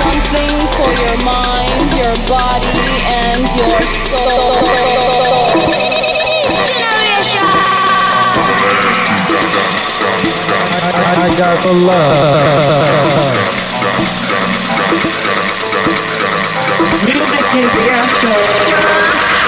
Something for your mind, your body, and your soul. I got the love. Anything else? So, uh,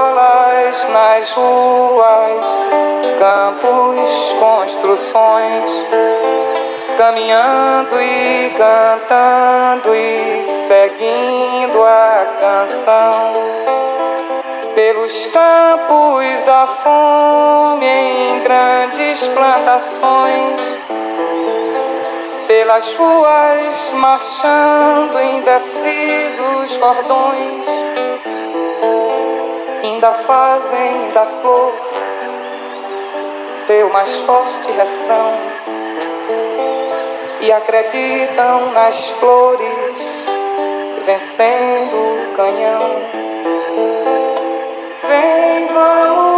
Escolas, nas ruas, campos, construções caminhando e cantando e seguindo a canção. Pelos campos a fome em grandes plantações, pelas ruas marchando indecisos cordões, ainda fazem da flor seu mais forte refrão e acreditam nas flores vencendo o canhão. Vem, vamos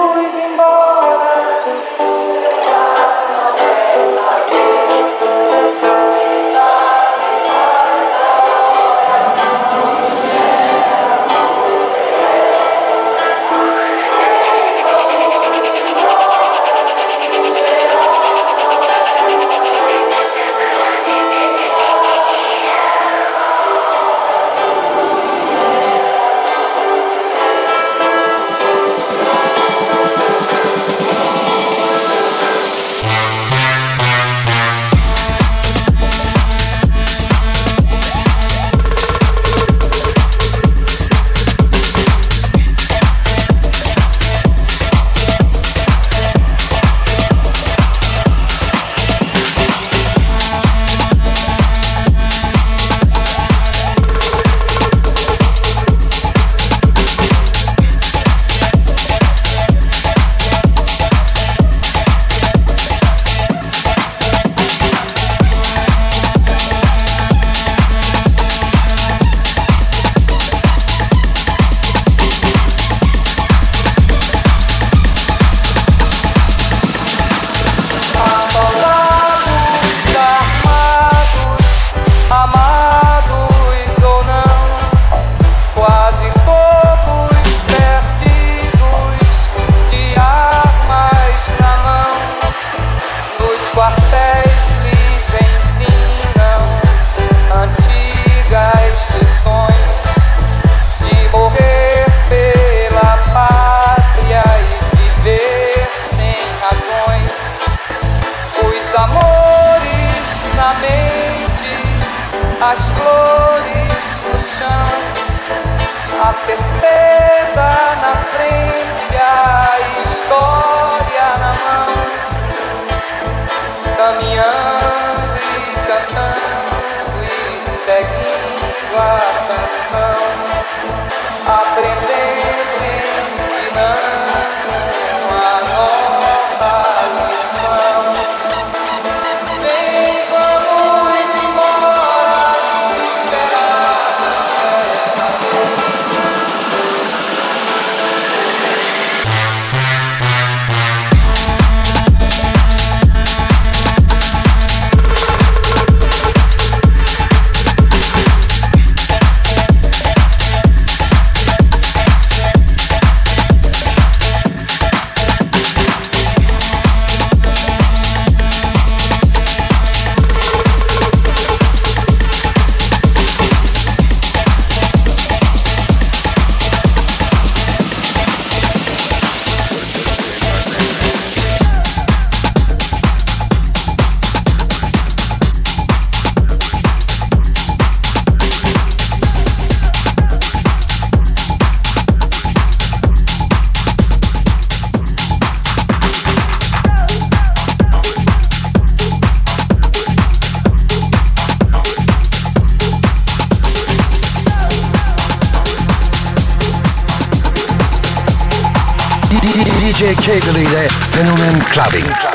Clubbing.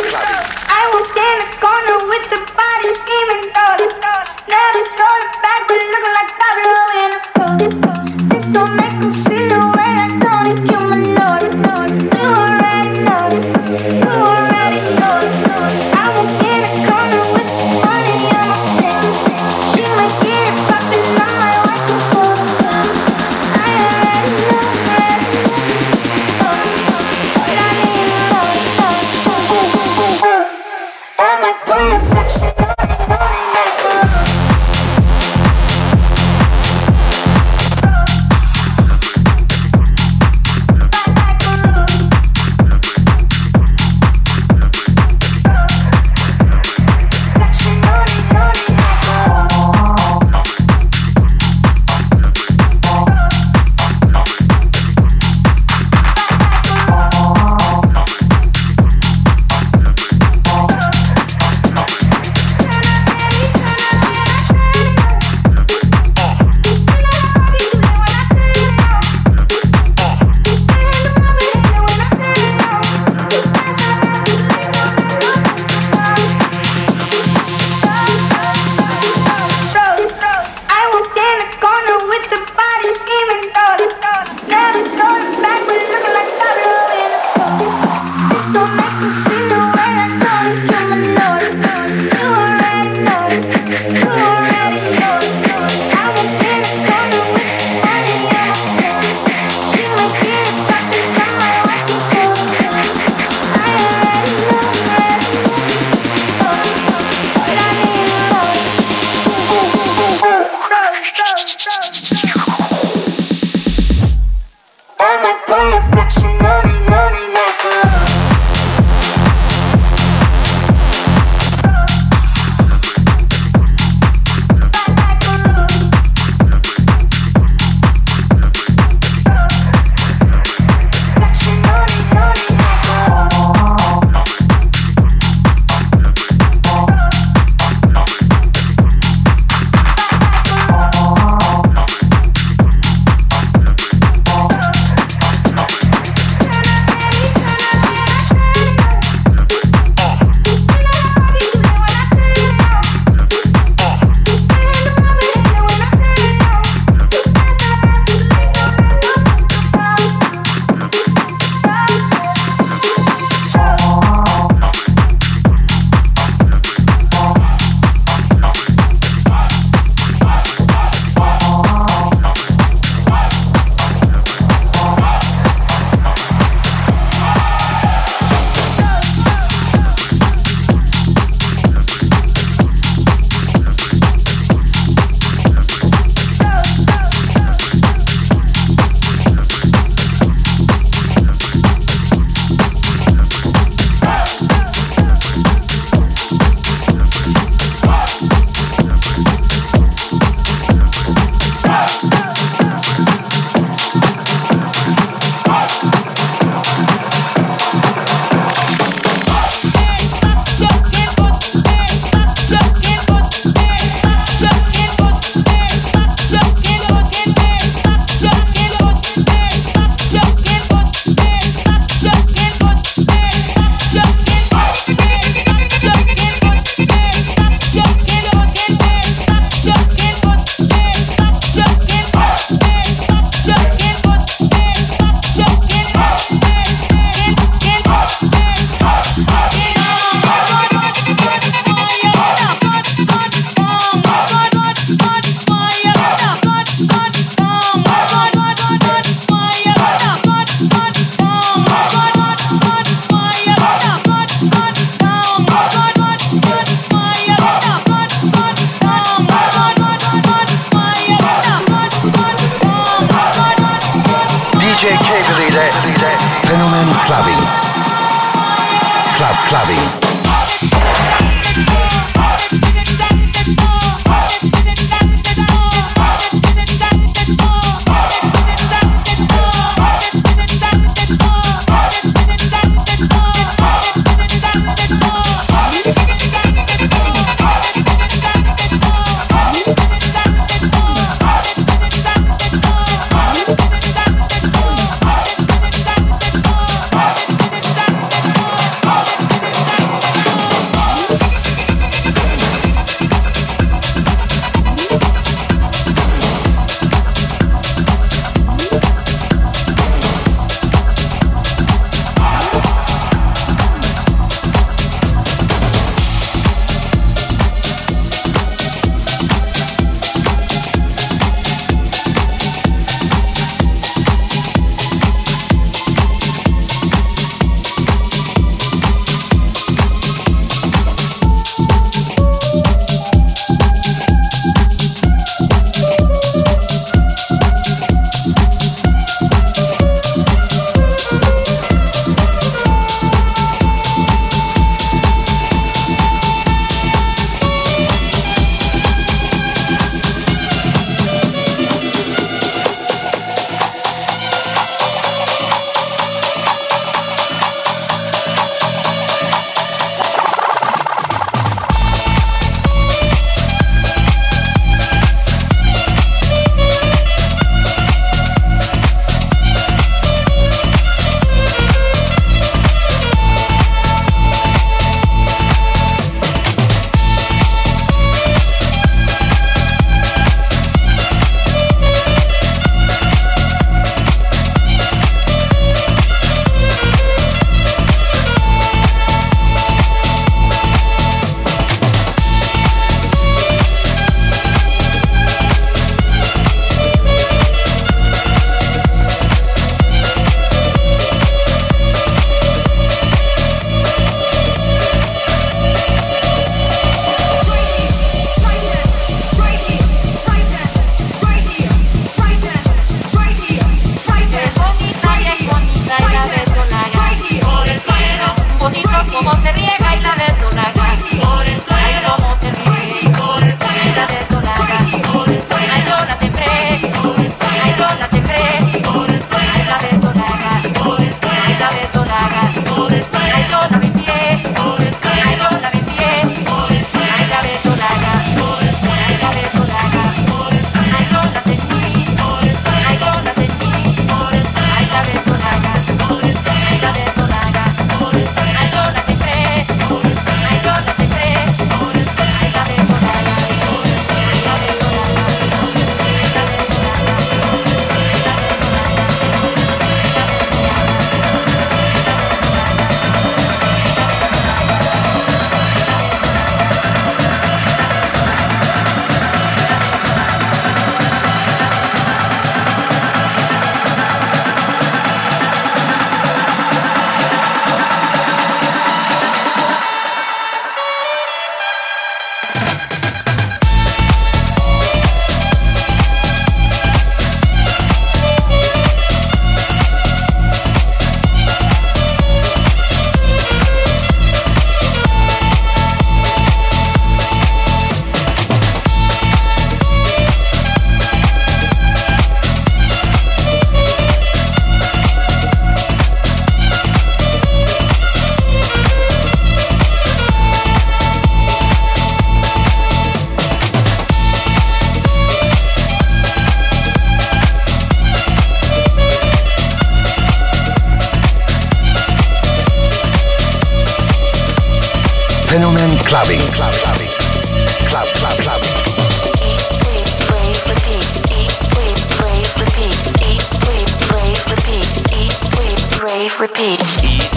Repeat.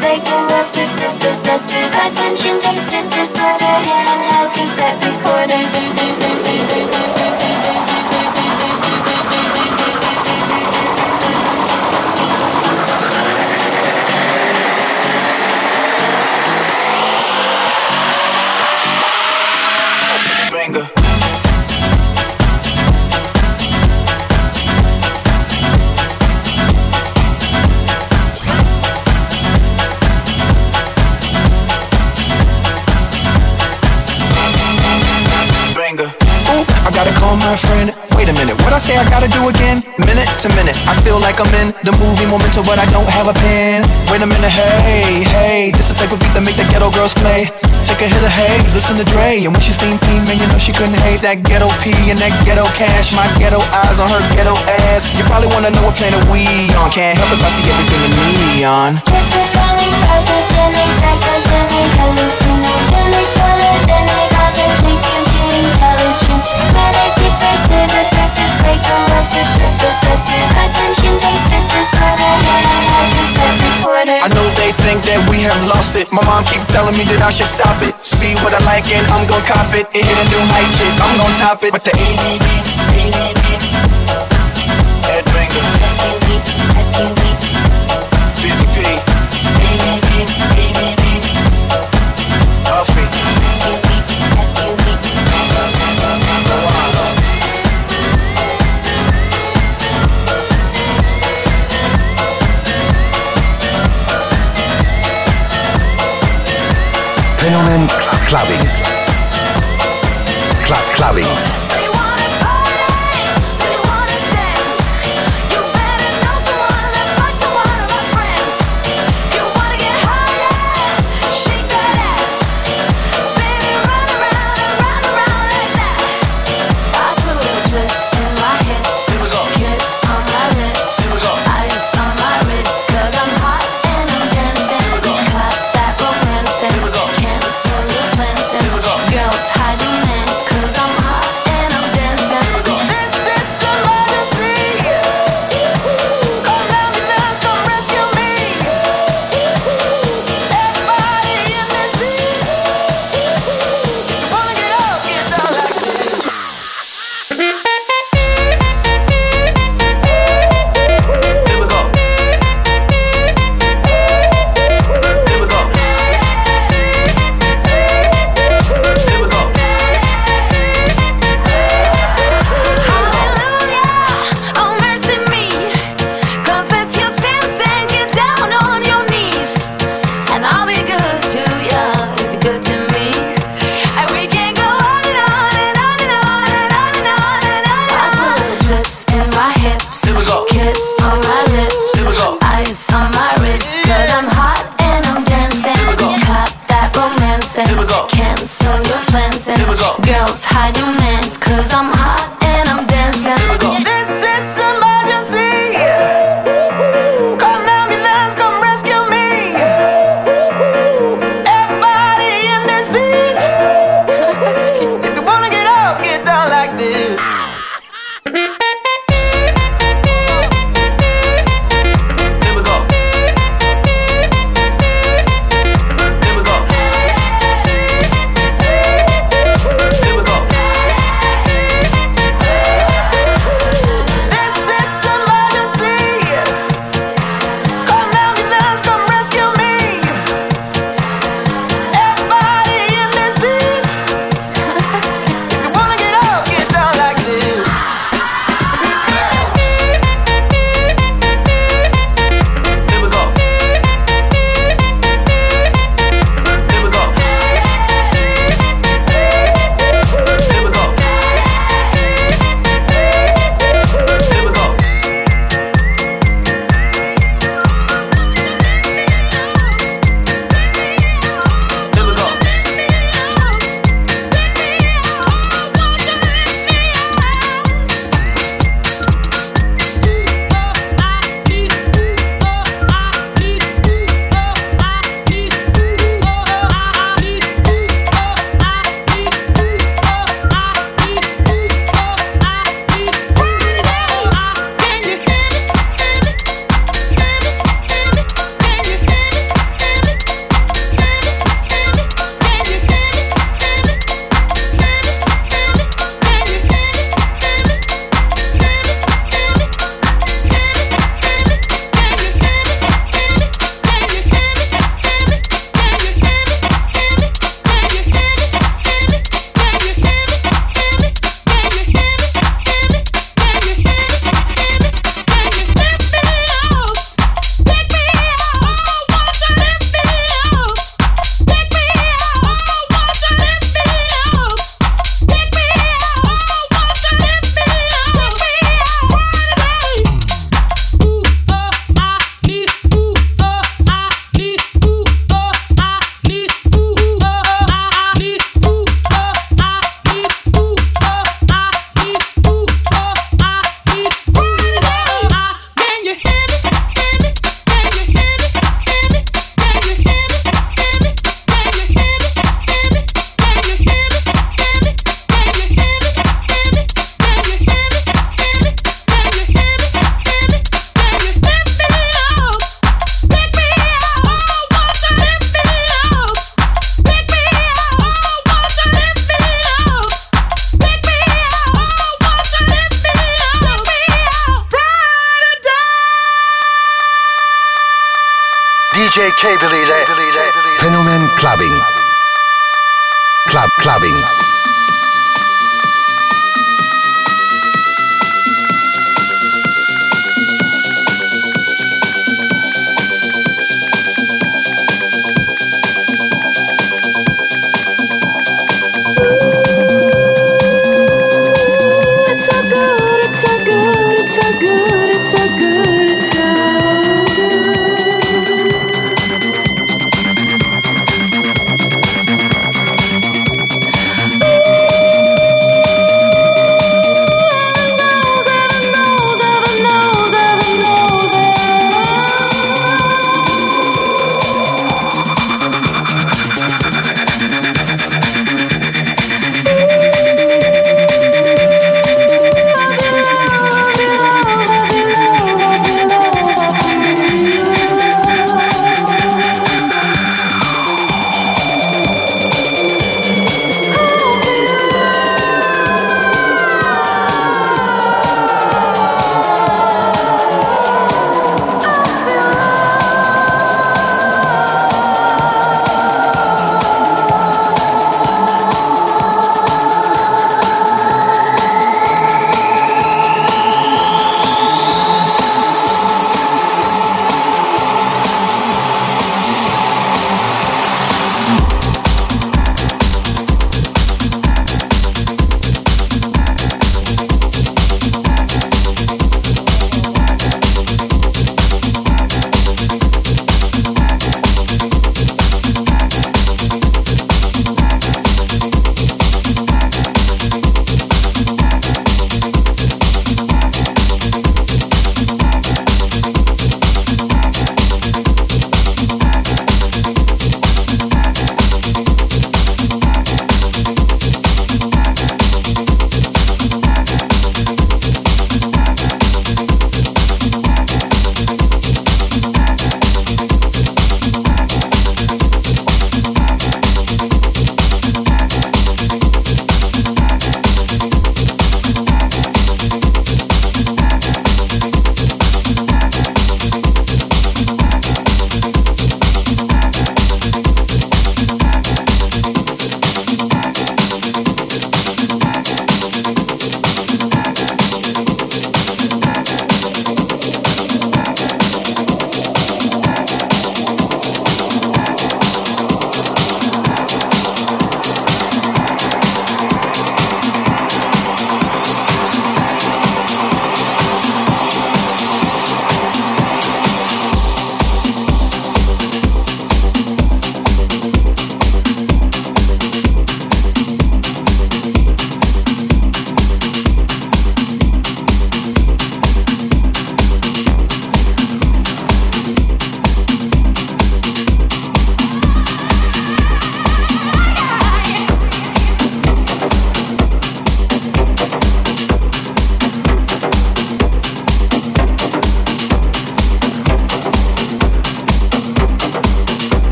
Psycho, obsessive, possessive, attention deficit disorder, handheld cassette recorder. I I gotta do again? Minute to minute, I feel like I'm in the movie Memento, but I don't have a pen. Wait a minute, hey, hey, this the type of beat that make the ghetto girls play. Take a hit of haze, listen to Dre, and when she seen Theme, man, you know she couldn't hate that ghetto P and that ghetto cash. My ghetto eyes on her ghetto ass. You probably wanna know what planet we on. Can't help if I see everything in neon. Schizophrenic, pathogenic, psychogenic, hallucinogenic, polygenic, authentic, intelligent, manic, depressive, I know they think that we have lost it. My mom keep telling me that I should stop it. See what I like and I'm gon' cop it. It hit a new height, shit. I'm gon' top it. But the ADD, ADD, Headbanger. SUV, SUV, Fenomen Clubbing. Club Clubbing.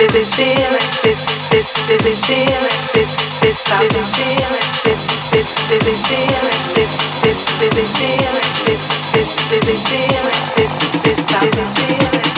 This this this feeling, this this this this feeling, this this this feeling, this this this feeling, this this this feeling, this this this feeling, this this this feeling, this this this feeling, this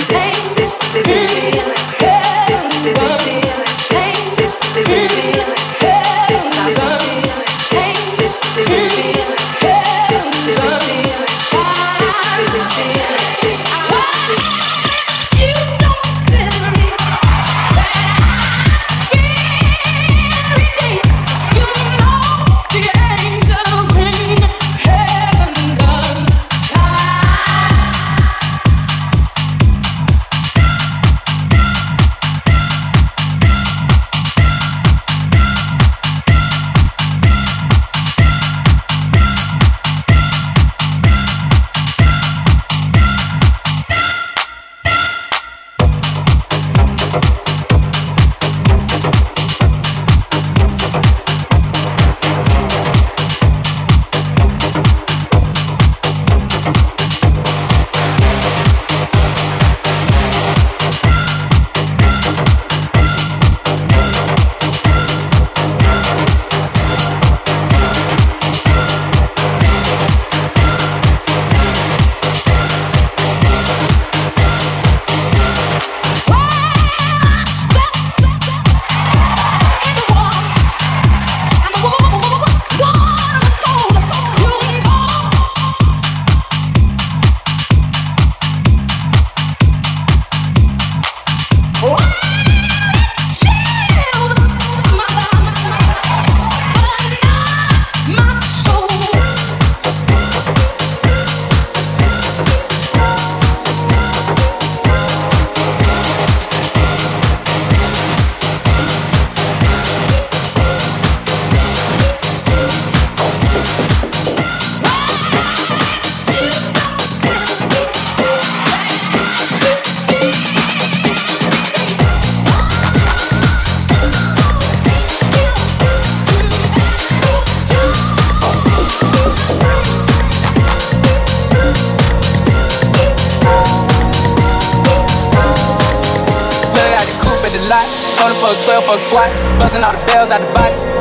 SWAT. Busting all the bells out the box.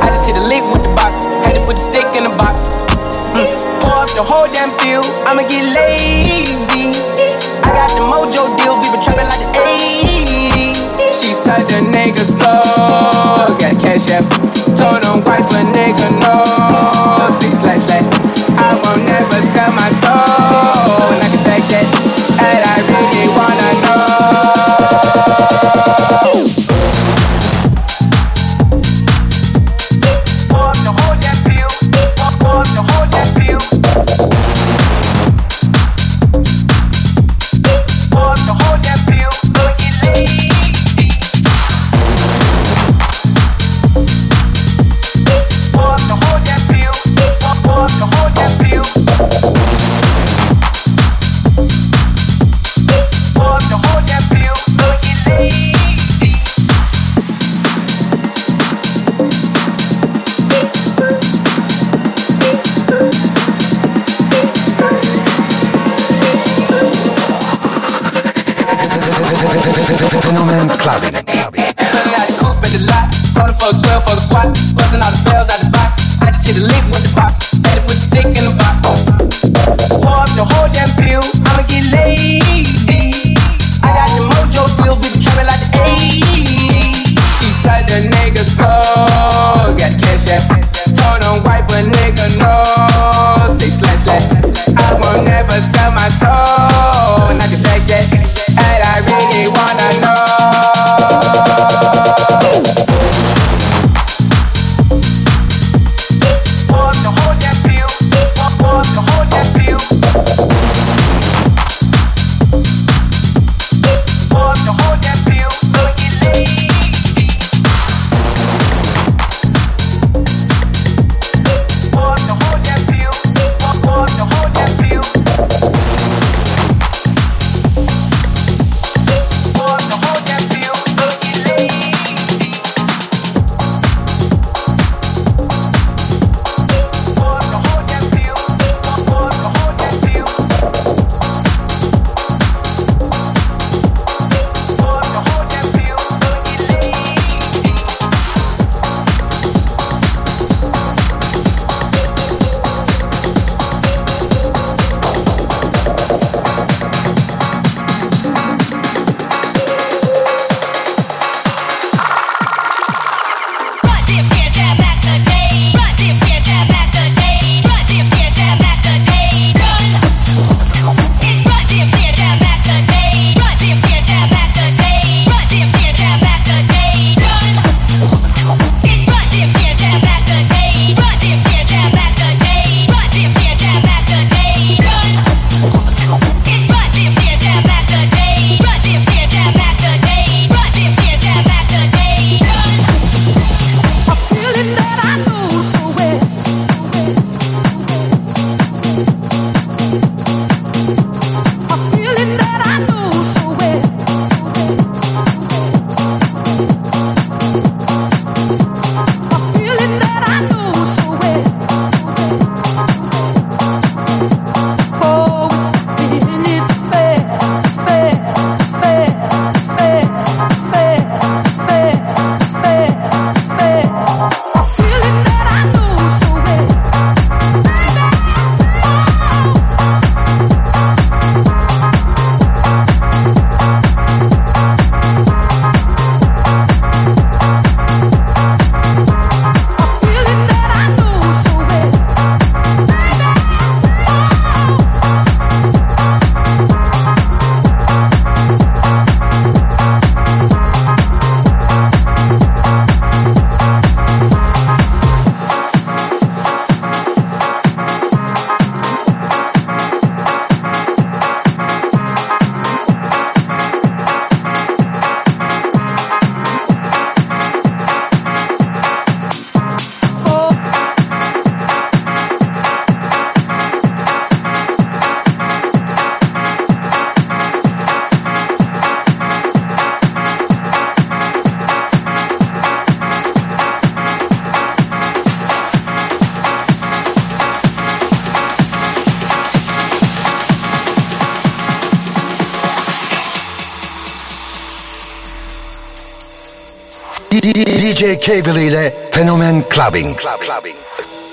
Ile Fenomen Clubbing. Club, clubbing.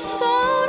Sorma